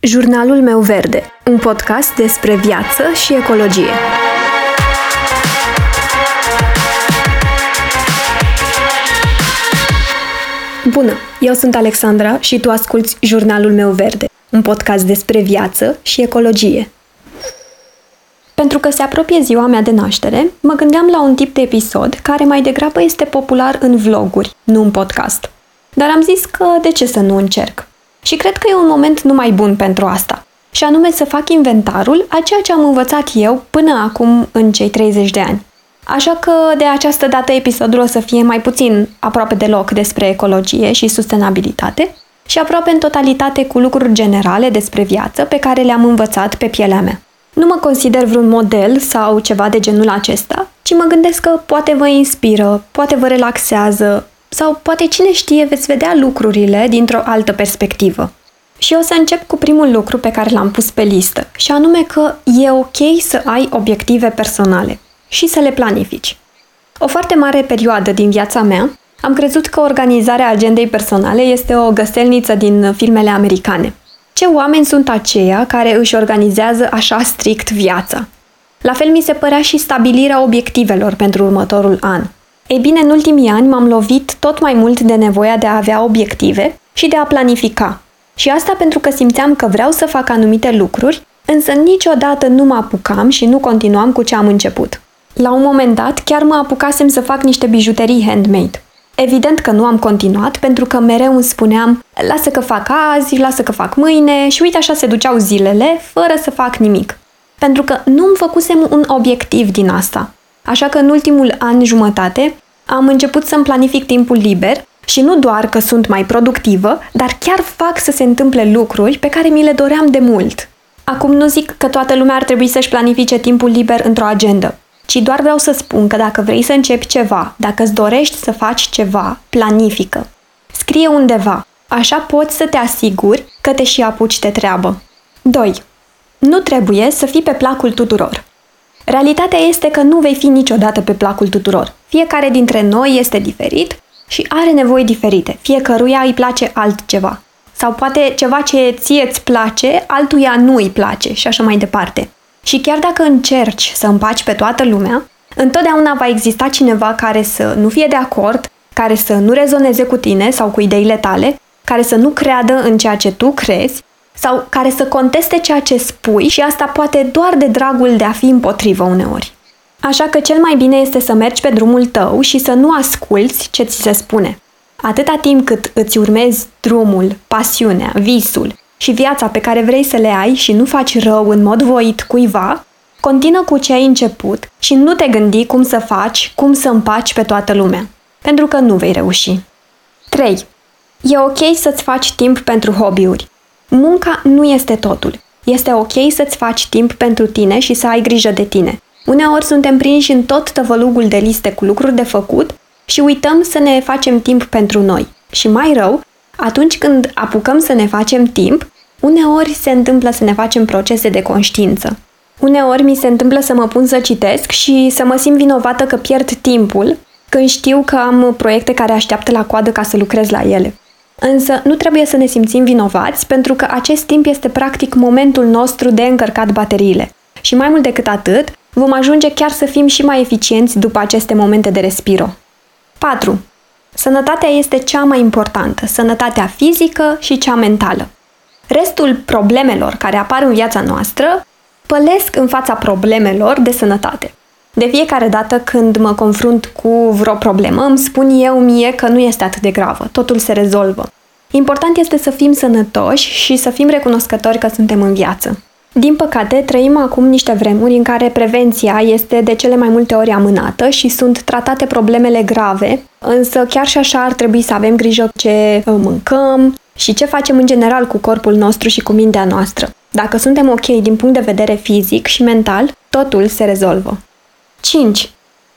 Jurnalul meu verde, un podcast despre viață și ecologie. Bună, eu sunt Alexandra și tu asculți Jurnalul meu verde, un podcast despre viață și ecologie. Pentru că se apropie ziua mea de naștere, mă gândeam la un tip de episod care mai degrabă este popular în vloguri, nu în podcast. Dar am zis că de ce să nu încerc? Și cred că e un moment numai bun pentru asta. Și anume să fac inventarul a ceea ce am învățat eu până acum în cei 30 de ani. Așa că de această dată episodul o să fie mai puțin aproape deloc despre ecologie și sustenabilitate și aproape în totalitate cu lucruri generale despre viață pe care le-am învățat pe pielea mea. Nu mă consider vreun model sau ceva de genul acesta, ci mă gândesc că poate vă inspiră, poate vă relaxează, sau poate cine știe veți vedea lucrurile dintr-o altă perspectivă. Și o să încep cu primul lucru pe care l-am pus pe listă, și anume că e ok să ai obiective personale și să le planifici. O foarte mare perioadă din viața mea am crezut că organizarea agendei personale este o găselniță din filmele americane. Ce oameni sunt aceia care își organizează așa strict viața? La fel mi se părea și stabilirea obiectivelor pentru următorul an – ei bine, în ultimii ani m-am lovit tot mai mult de nevoia de a avea obiective și de a planifica. Și asta pentru că simțeam că vreau să fac anumite lucruri, însă niciodată nu mă apucam și nu continuam cu ce am început. La un moment dat, chiar mă apucasem să fac niște bijuterii handmade. Evident că nu am continuat, pentru că mereu îmi spuneam, lasă că fac azi, lasă că fac mâine și uite așa se duceau zilele, fără să fac nimic. Pentru că nu îmi făcusem un obiectiv din asta. Așa că în ultimul an jumătate am început să-mi planific timpul liber și nu doar că sunt mai productivă, dar chiar fac să se întâmple lucruri pe care mi le doream de mult. Acum nu zic că toată lumea ar trebui să-și planifice timpul liber într-o agendă, ci doar vreau să spun că dacă vrei să începi ceva, dacă îți dorești să faci ceva, planifică. Scrie undeva, așa poți să te asiguri că te și apuci de treabă. 2. Nu trebuie să fii pe placul tuturor. Realitatea este că nu vei fi niciodată pe placul tuturor. Fiecare dintre noi este diferit și are nevoi diferite. Fiecăruia îi place altceva. Sau poate ceva ce ție îți place, altuia nu îi place și așa mai departe. Și chiar dacă încerci să împaci pe toată lumea, întotdeauna va exista cineva care să nu fie de acord, care să nu rezoneze cu tine sau cu ideile tale, care să nu creadă în ceea ce tu crezi sau care să conteste ceea ce spui și asta poate doar de dragul de a fi împotrivă uneori. Așa că cel mai bine este să mergi pe drumul tău și să nu asculți ce ți se spune. Atâta timp cât îți urmezi drumul, pasiunea, visul și viața pe care vrei să le ai și nu faci rău în mod voit cuiva, continuă cu ce ai început și nu te gândi cum să faci, cum să împaci pe toată lumea. Pentru că nu vei reuși. 3. E ok să-ți faci timp pentru hobby-uri. Munca nu este totul. Este ok să-ți faci timp pentru tine și să ai grijă de tine. Uneori suntem prinși în tot tăvălugul de liste cu lucruri de făcut și uităm să ne facem timp pentru noi. Și mai rău, atunci când apucăm să ne facem timp, uneori se întâmplă să ne facem procese de conștiință. Uneori mi se întâmplă să mă pun să citesc și să mă simt vinovată că pierd timpul când știu că am proiecte care așteaptă la coadă ca să lucrez la ele. Însă nu trebuie să ne simțim vinovați pentru că acest timp este practic momentul nostru de încărcat bateriile. Și mai mult decât atât, vom ajunge chiar să fim și mai eficienți după aceste momente de respiro. 4. Sănătatea este cea mai importantă, sănătatea fizică și cea mentală. Restul problemelor care apar în viața noastră pălesc în fața problemelor de sănătate. De fiecare dată când mă confrunt cu vreo problemă, îmi spun eu mie că nu este atât de gravă, totul se rezolvă. Important este să fim sănătoși și să fim recunoscători că suntem în viață. Din păcate, trăim acum niște vremuri în care prevenția este de cele mai multe ori amânată și sunt tratate problemele grave, însă chiar și așa ar trebui să avem grijă ce mâncăm și ce facem în general cu corpul nostru și cu mintea noastră. Dacă suntem ok din punct de vedere fizic și mental, totul se rezolvă. 5.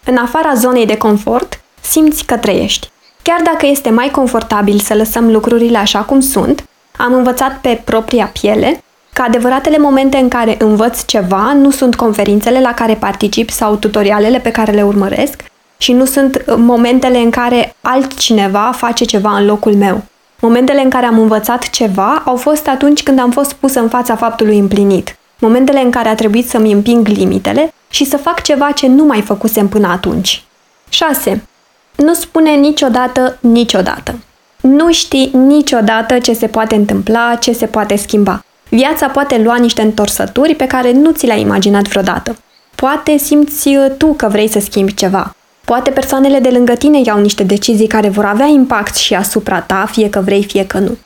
În afara zonei de confort, simți că trăiești. Chiar dacă este mai confortabil să lăsăm lucrurile așa cum sunt, am învățat pe propria piele că adevăratele momente în care învăț ceva nu sunt conferințele la care particip sau tutorialele pe care le urmăresc și nu sunt momentele în care altcineva face ceva în locul meu. Momentele în care am învățat ceva au fost atunci când am fost pus în fața faptului împlinit. Momentele în care a trebuit să-mi împing limitele și să fac ceva ce nu mai făcusem până atunci. 6. Nu spune niciodată, niciodată. Nu știi niciodată ce se poate întâmpla, ce se poate schimba. Viața poate lua niște întorsături pe care nu ți le-ai imaginat vreodată. Poate simți uh, tu că vrei să schimbi ceva. Poate persoanele de lângă tine iau niște decizii care vor avea impact și asupra ta, fie că vrei, fie că nu.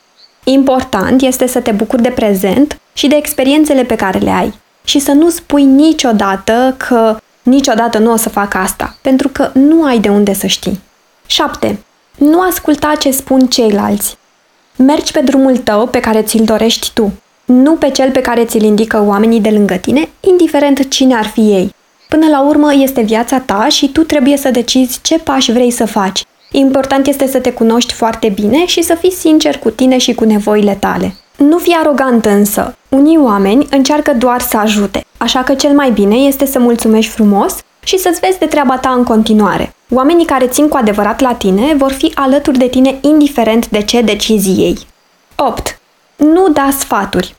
Important este să te bucuri de prezent și de experiențele pe care le ai și să nu spui niciodată că niciodată nu o să fac asta, pentru că nu ai de unde să știi. 7. Nu asculta ce spun ceilalți. Mergi pe drumul tău pe care ți-l dorești tu, nu pe cel pe care ți-l indică oamenii de lângă tine, indiferent cine ar fi ei. Până la urmă este viața ta și tu trebuie să decizi ce pași vrei să faci. Important este să te cunoști foarte bine și să fii sincer cu tine și cu nevoile tale. Nu fi arogant însă. Unii oameni încearcă doar să ajute, așa că cel mai bine este să mulțumești frumos și să-ți vezi de treaba ta în continuare. Oamenii care țin cu adevărat la tine vor fi alături de tine indiferent de ce decizii ei. 8. Nu da sfaturi.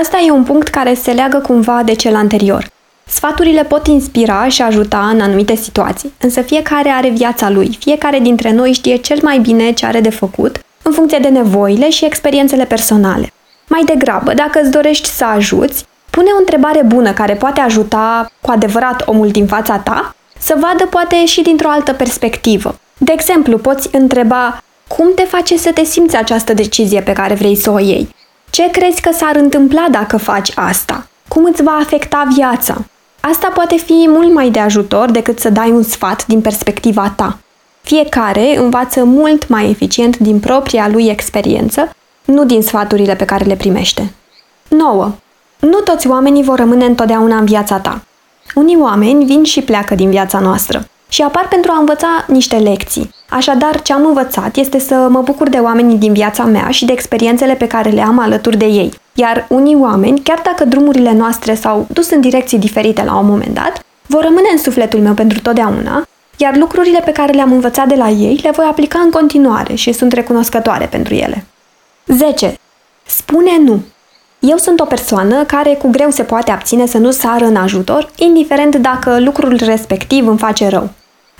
Ăsta e un punct care se leagă cumva de cel anterior. Sfaturile pot inspira și ajuta în anumite situații, însă fiecare are viața lui, fiecare dintre noi știe cel mai bine ce are de făcut, în funcție de nevoile și experiențele personale. Mai degrabă, dacă îți dorești să ajuți, pune o întrebare bună care poate ajuta cu adevărat omul din fața ta să vadă poate și dintr-o altă perspectivă. De exemplu, poți întreba cum te face să te simți această decizie pe care vrei să o iei? Ce crezi că s-ar întâmpla dacă faci asta? Cum îți va afecta viața? Asta poate fi mult mai de ajutor decât să dai un sfat din perspectiva ta. Fiecare învață mult mai eficient din propria lui experiență, nu din sfaturile pe care le primește. 9. Nu toți oamenii vor rămâne întotdeauna în viața ta. Unii oameni vin și pleacă din viața noastră și apar pentru a învăța niște lecții. Așadar, ce am învățat este să mă bucur de oamenii din viața mea și de experiențele pe care le am alături de ei. Iar unii oameni, chiar dacă drumurile noastre s-au dus în direcții diferite la un moment dat, vor rămâne în sufletul meu pentru totdeauna, iar lucrurile pe care le-am învățat de la ei le voi aplica în continuare și sunt recunoscătoare pentru ele. 10. Spune nu. Eu sunt o persoană care cu greu se poate abține să nu sară în ajutor, indiferent dacă lucrul respectiv îmi face rău.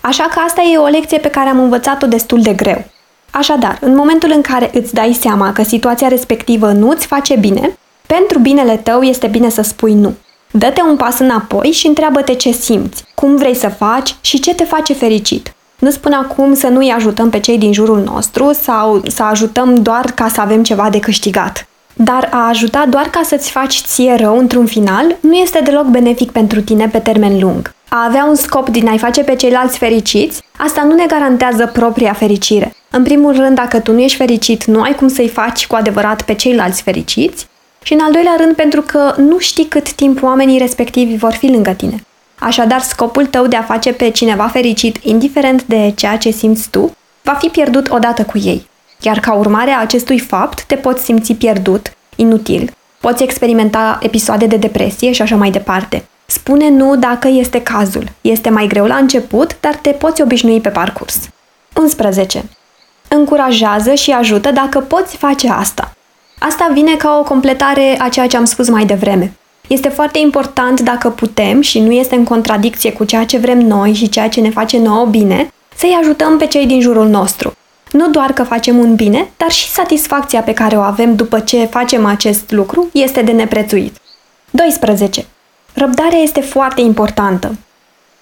Așa că asta e o lecție pe care am învățat-o destul de greu. Așadar, în momentul în care îți dai seama că situația respectivă nu îți face bine, pentru binele tău este bine să spui nu. Dă-te un pas înapoi și întreabă-te ce simți, cum vrei să faci și ce te face fericit. Nu spun acum să nu-i ajutăm pe cei din jurul nostru sau să ajutăm doar ca să avem ceva de câștigat. Dar a ajuta doar ca să-ți faci ție rău într-un final nu este deloc benefic pentru tine pe termen lung. A avea un scop din a-i face pe ceilalți fericiți, asta nu ne garantează propria fericire. În primul rând, dacă tu nu ești fericit, nu ai cum să-i faci cu adevărat pe ceilalți fericiți. Și în al doilea rând, pentru că nu știi cât timp oamenii respectivi vor fi lângă tine. Așadar, scopul tău de a face pe cineva fericit, indiferent de ceea ce simți tu, va fi pierdut odată cu ei. Iar ca urmare a acestui fapt, te poți simți pierdut, inutil, poți experimenta episoade de depresie și așa mai departe. Spune nu dacă este cazul. Este mai greu la început, dar te poți obișnui pe parcurs. 11. Încurajează și ajută dacă poți face asta. Asta vine ca o completare a ceea ce am spus mai devreme. Este foarte important dacă putem și nu este în contradicție cu ceea ce vrem noi și ceea ce ne face nouă bine, să-i ajutăm pe cei din jurul nostru. Nu doar că facem un bine, dar și satisfacția pe care o avem după ce facem acest lucru este de neprețuit. 12. Răbdarea este foarte importantă.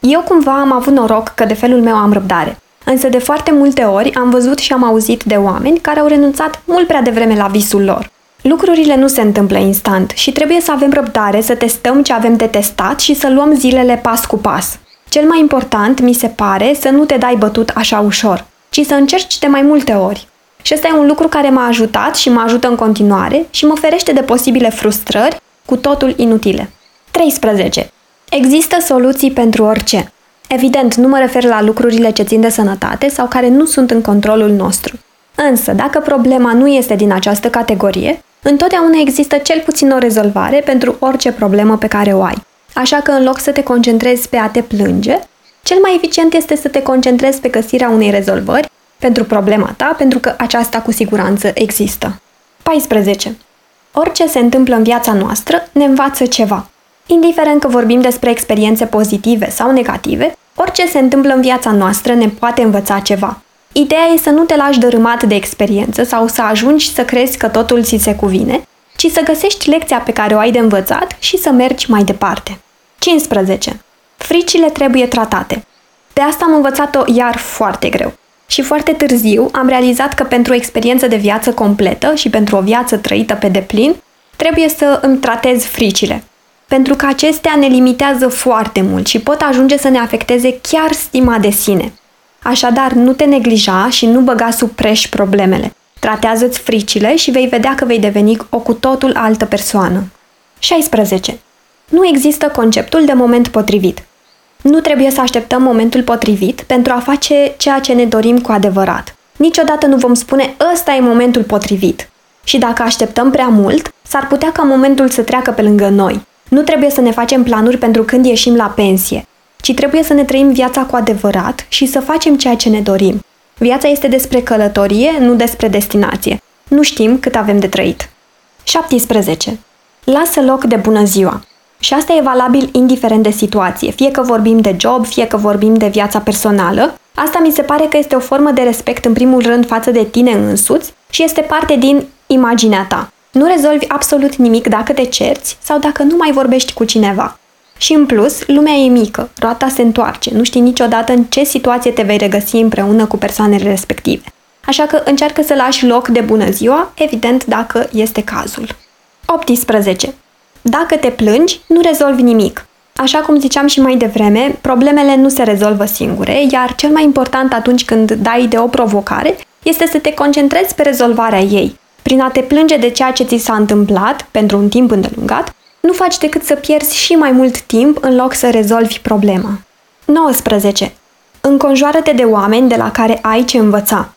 Eu cumva am avut noroc că de felul meu am răbdare. Însă de foarte multe ori am văzut și am auzit de oameni care au renunțat mult prea devreme la visul lor. Lucrurile nu se întâmplă instant și trebuie să avem răbdare, să testăm ce avem de testat și să luăm zilele pas cu pas. Cel mai important, mi se pare, să nu te dai bătut așa ușor, ci să încerci de mai multe ori. Și ăsta e un lucru care m-a ajutat și mă ajută în continuare și mă ferește de posibile frustrări cu totul inutile. 13. Există soluții pentru orice. Evident, nu mă refer la lucrurile ce țin de sănătate sau care nu sunt în controlul nostru. Însă, dacă problema nu este din această categorie, întotdeauna există cel puțin o rezolvare pentru orice problemă pe care o ai. Așa că în loc să te concentrezi pe a te plânge, cel mai eficient este să te concentrezi pe găsirea unei rezolvări pentru problema ta, pentru că aceasta cu siguranță există. 14. Orice se întâmplă în viața noastră ne învață ceva. Indiferent că vorbim despre experiențe pozitive sau negative, orice se întâmplă în viața noastră ne poate învăța ceva. Ideea e să nu te lași dărâmat de experiență sau să ajungi să crezi că totul ți se cuvine, ci să găsești lecția pe care o ai de învățat și să mergi mai departe. 15. Fricile trebuie tratate. De asta am învățat-o iar foarte greu. Și foarte târziu am realizat că pentru o experiență de viață completă și pentru o viață trăită pe deplin, trebuie să îmi tratez fricile. Pentru că acestea ne limitează foarte mult și pot ajunge să ne afecteze chiar stima de sine. Așadar, nu te neglija și nu băga sub preș problemele. Tratează-ți fricile și vei vedea că vei deveni o cu totul altă persoană. 16. Nu există conceptul de moment potrivit. Nu trebuie să așteptăm momentul potrivit pentru a face ceea ce ne dorim cu adevărat. Niciodată nu vom spune ăsta e momentul potrivit. Și dacă așteptăm prea mult, s-ar putea ca momentul să treacă pe lângă noi. Nu trebuie să ne facem planuri pentru când ieșim la pensie, ci trebuie să ne trăim viața cu adevărat și să facem ceea ce ne dorim. Viața este despre călătorie, nu despre destinație. Nu știm cât avem de trăit. 17. Lasă loc de bună ziua. Și asta e valabil indiferent de situație, fie că vorbim de job, fie că vorbim de viața personală. Asta mi se pare că este o formă de respect în primul rând față de tine însuți și este parte din imaginea ta. Nu rezolvi absolut nimic dacă te cerți sau dacă nu mai vorbești cu cineva. Și în plus, lumea e mică, roata se întoarce, nu știi niciodată în ce situație te vei regăsi împreună cu persoanele respective. Așa că încearcă să lași loc de bună ziua, evident dacă este cazul. 18. Dacă te plângi, nu rezolvi nimic. Așa cum ziceam și mai devreme, problemele nu se rezolvă singure, iar cel mai important atunci când dai de o provocare este să te concentrezi pe rezolvarea ei. Prin a te plânge de ceea ce ți s-a întâmplat pentru un timp îndelungat, nu faci decât să pierzi și mai mult timp în loc să rezolvi problema. 19. Înconjoară-te de oameni de la care ai ce învăța.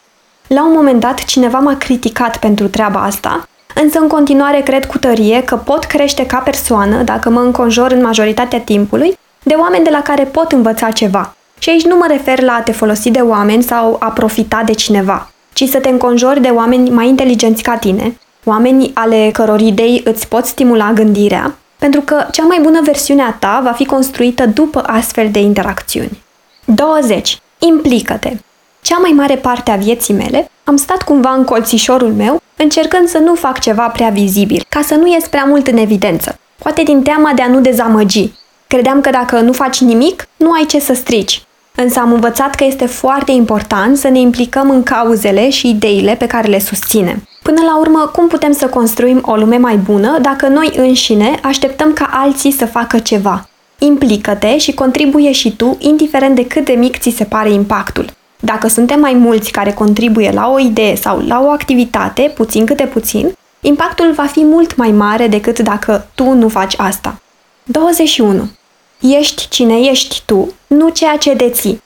La un moment dat, cineva m-a criticat pentru treaba asta însă în continuare cred cu tărie că pot crește ca persoană dacă mă înconjor în majoritatea timpului de oameni de la care pot învăța ceva. Și aici nu mă refer la a te folosi de oameni sau a profita de cineva, ci să te înconjori de oameni mai inteligenți ca tine, oameni ale căror idei îți pot stimula gândirea, pentru că cea mai bună versiune a ta va fi construită după astfel de interacțiuni. 20. Implică-te! Cea mai mare parte a vieții mele am stat cumva în colțișorul meu încercând să nu fac ceva prea vizibil, ca să nu ies prea mult în evidență, poate din teama de a nu dezamăgi. Credeam că dacă nu faci nimic, nu ai ce să strici. Însă am învățat că este foarte important să ne implicăm în cauzele și ideile pe care le susținem. Până la urmă, cum putem să construim o lume mai bună dacă noi înșine așteptăm ca alții să facă ceva? Implică-te și contribuie și tu, indiferent de cât de mic ți se pare impactul. Dacă suntem mai mulți care contribuie la o idee sau la o activitate, puțin câte puțin, impactul va fi mult mai mare decât dacă tu nu faci asta. 21. Ești cine ești tu, nu ceea ce deții.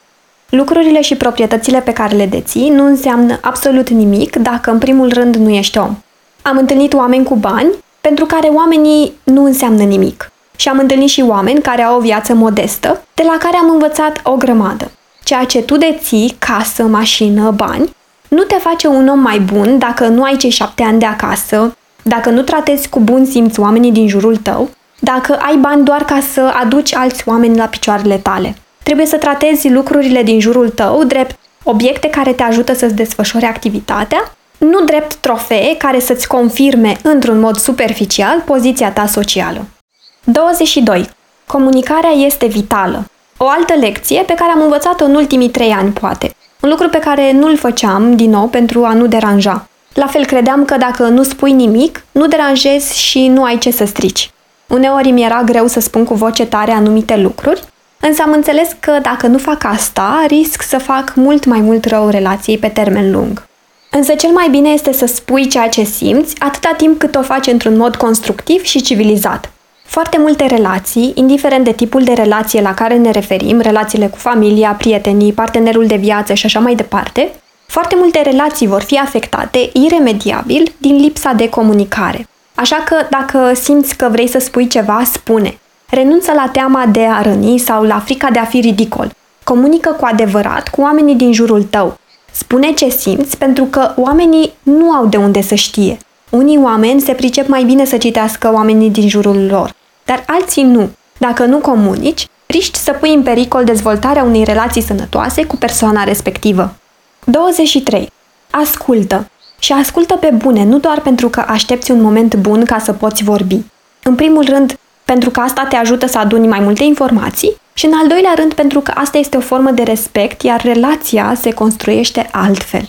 Lucrurile și proprietățile pe care le deții nu înseamnă absolut nimic dacă în primul rând nu ești om. Am întâlnit oameni cu bani pentru care oamenii nu înseamnă nimic. Și am întâlnit și oameni care au o viață modestă, de la care am învățat o grămadă. Ceea ce tu deții, casă, mașină, bani, nu te face un om mai bun dacă nu ai cei șapte ani de acasă, dacă nu tratezi cu bun simț oamenii din jurul tău, dacă ai bani doar ca să aduci alți oameni la picioarele tale. Trebuie să tratezi lucrurile din jurul tău drept obiecte care te ajută să-ți desfășori activitatea, nu drept trofee care să-ți confirme într-un mod superficial poziția ta socială. 22. Comunicarea este vitală. O altă lecție pe care am învățat-o în ultimii trei ani, poate. Un lucru pe care nu-l făceam, din nou, pentru a nu deranja. La fel credeam că dacă nu spui nimic, nu deranjezi și nu ai ce să strici. Uneori mi era greu să spun cu voce tare anumite lucruri, însă am înțeles că dacă nu fac asta, risc să fac mult mai mult rău relației pe termen lung. Însă cel mai bine este să spui ceea ce simți, atâta timp cât o faci într-un mod constructiv și civilizat. Foarte multe relații, indiferent de tipul de relație la care ne referim, relațiile cu familia, prietenii, partenerul de viață și așa mai departe, foarte multe relații vor fi afectate iremediabil din lipsa de comunicare. Așa că dacă simți că vrei să spui ceva, spune. Renunță la teama de a răni sau la frica de a fi ridicol. Comunică cu adevărat cu oamenii din jurul tău. Spune ce simți pentru că oamenii nu au de unde să știe. Unii oameni se pricep mai bine să citească oamenii din jurul lor, dar alții nu. Dacă nu comunici, riști să pui în pericol dezvoltarea unei relații sănătoase cu persoana respectivă. 23. Ascultă. Și ascultă pe bune, nu doar pentru că aștepți un moment bun ca să poți vorbi. În primul rând, pentru că asta te ajută să aduni mai multe informații și în al doilea rând pentru că asta este o formă de respect, iar relația se construiește altfel.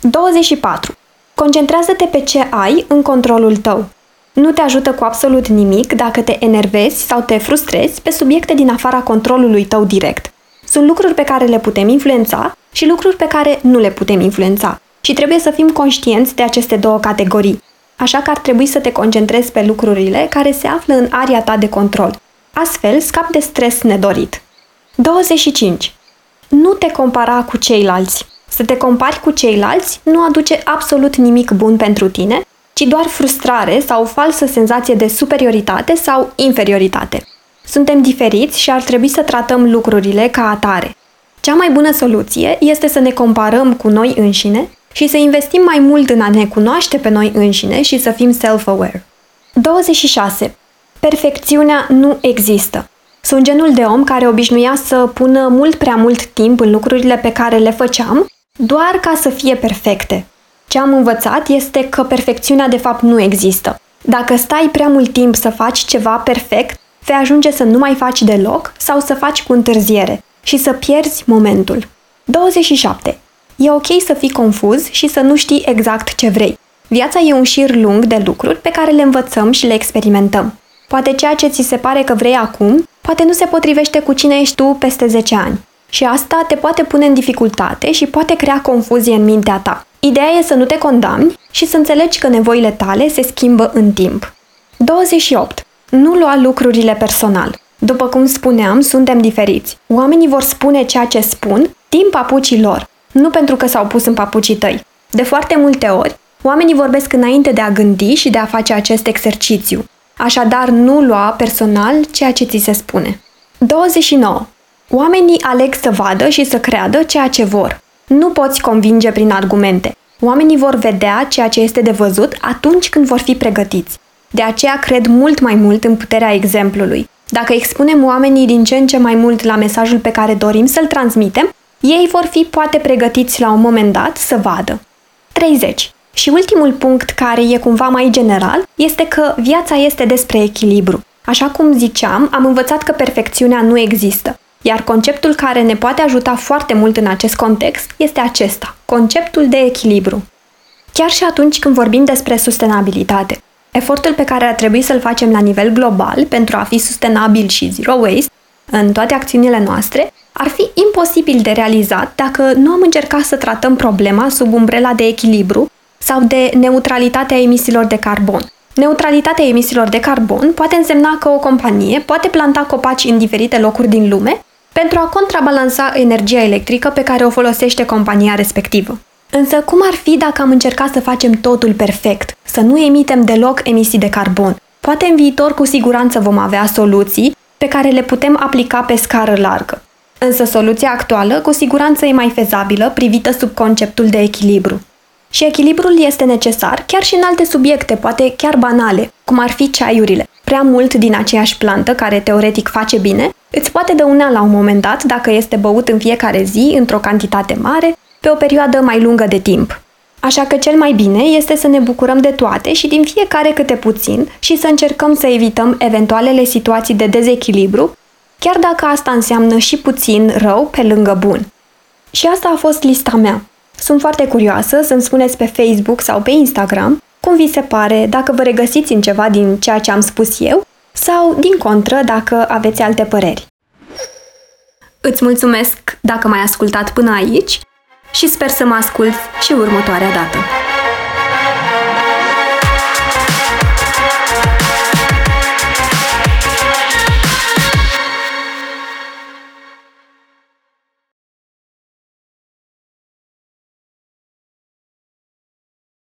24. Concentrează-te pe ce ai în controlul tău. Nu te ajută cu absolut nimic dacă te enervezi sau te frustrezi pe subiecte din afara controlului tău direct. Sunt lucruri pe care le putem influența și lucruri pe care nu le putem influența. Și trebuie să fim conștienți de aceste două categorii. Așa că ar trebui să te concentrezi pe lucrurile care se află în aria ta de control. Astfel, scapi de stres nedorit. 25. Nu te compara cu ceilalți. Să te compari cu ceilalți nu aduce absolut nimic bun pentru tine, ci doar frustrare sau falsă senzație de superioritate sau inferioritate. Suntem diferiți și ar trebui să tratăm lucrurile ca atare. Cea mai bună soluție este să ne comparăm cu noi înșine și să investim mai mult în a ne cunoaște pe noi înșine și să fim self-aware. 26. Perfecțiunea nu există. Sunt genul de om care obișnuia să pună mult prea mult timp în lucrurile pe care le făceam, doar ca să fie perfecte. Ce am învățat este că perfecțiunea de fapt nu există. Dacă stai prea mult timp să faci ceva perfect, vei ajunge să nu mai faci deloc sau să faci cu întârziere și să pierzi momentul. 27. E ok să fii confuz și să nu știi exact ce vrei. Viața e un șir lung de lucruri pe care le învățăm și le experimentăm. Poate ceea ce ți se pare că vrei acum, poate nu se potrivește cu cine ești tu peste 10 ani. Și asta te poate pune în dificultate și poate crea confuzie în mintea ta. Ideea e să nu te condamni și să înțelegi că nevoile tale se schimbă în timp. 28. Nu lua lucrurile personal. După cum spuneam, suntem diferiți. Oamenii vor spune ceea ce spun din papucii lor, nu pentru că s-au pus în papucii tăi. De foarte multe ori, oamenii vorbesc înainte de a gândi și de a face acest exercițiu. Așadar, nu lua personal ceea ce ți se spune. 29. Oamenii aleg să vadă și să creadă ceea ce vor. Nu poți convinge prin argumente. Oamenii vor vedea ceea ce este de văzut atunci când vor fi pregătiți. De aceea cred mult mai mult în puterea exemplului. Dacă expunem oamenii din ce în ce mai mult la mesajul pe care dorim să-l transmitem, ei vor fi poate pregătiți la un moment dat să vadă. 30. Și ultimul punct care e cumva mai general este că viața este despre echilibru. Așa cum ziceam, am învățat că perfecțiunea nu există. Iar conceptul care ne poate ajuta foarte mult în acest context este acesta, conceptul de echilibru. Chiar și atunci când vorbim despre sustenabilitate, efortul pe care ar trebui să-l facem la nivel global pentru a fi sustenabil și zero waste în toate acțiunile noastre ar fi imposibil de realizat dacă nu am încercat să tratăm problema sub umbrela de echilibru sau de neutralitatea emisiilor de carbon. Neutralitatea emisiilor de carbon poate însemna că o companie poate planta copaci în diferite locuri din lume pentru a contrabalansa energia electrică pe care o folosește compania respectivă. Însă cum ar fi dacă am încercat să facem totul perfect, să nu emitem deloc emisii de carbon? Poate în viitor cu siguranță vom avea soluții pe care le putem aplica pe scară largă. Însă soluția actuală cu siguranță e mai fezabilă privită sub conceptul de echilibru. Și echilibrul este necesar chiar și în alte subiecte, poate chiar banale, cum ar fi ceaiurile. Prea mult din aceeași plantă, care teoretic face bine, îți poate dăunea la un moment dat dacă este băut în fiecare zi, într-o cantitate mare, pe o perioadă mai lungă de timp. Așa că cel mai bine este să ne bucurăm de toate și din fiecare câte puțin și să încercăm să evităm eventualele situații de dezechilibru, chiar dacă asta înseamnă și puțin rău pe lângă bun. Și asta a fost lista mea. Sunt foarte curioasă să-mi spuneți pe Facebook sau pe Instagram cum vi se pare, dacă vă regăsiți în ceva din ceea ce am spus eu sau, din contră, dacă aveți alte păreri. Îți mulțumesc dacă m-ai ascultat până aici și sper să mă asculți și următoarea dată.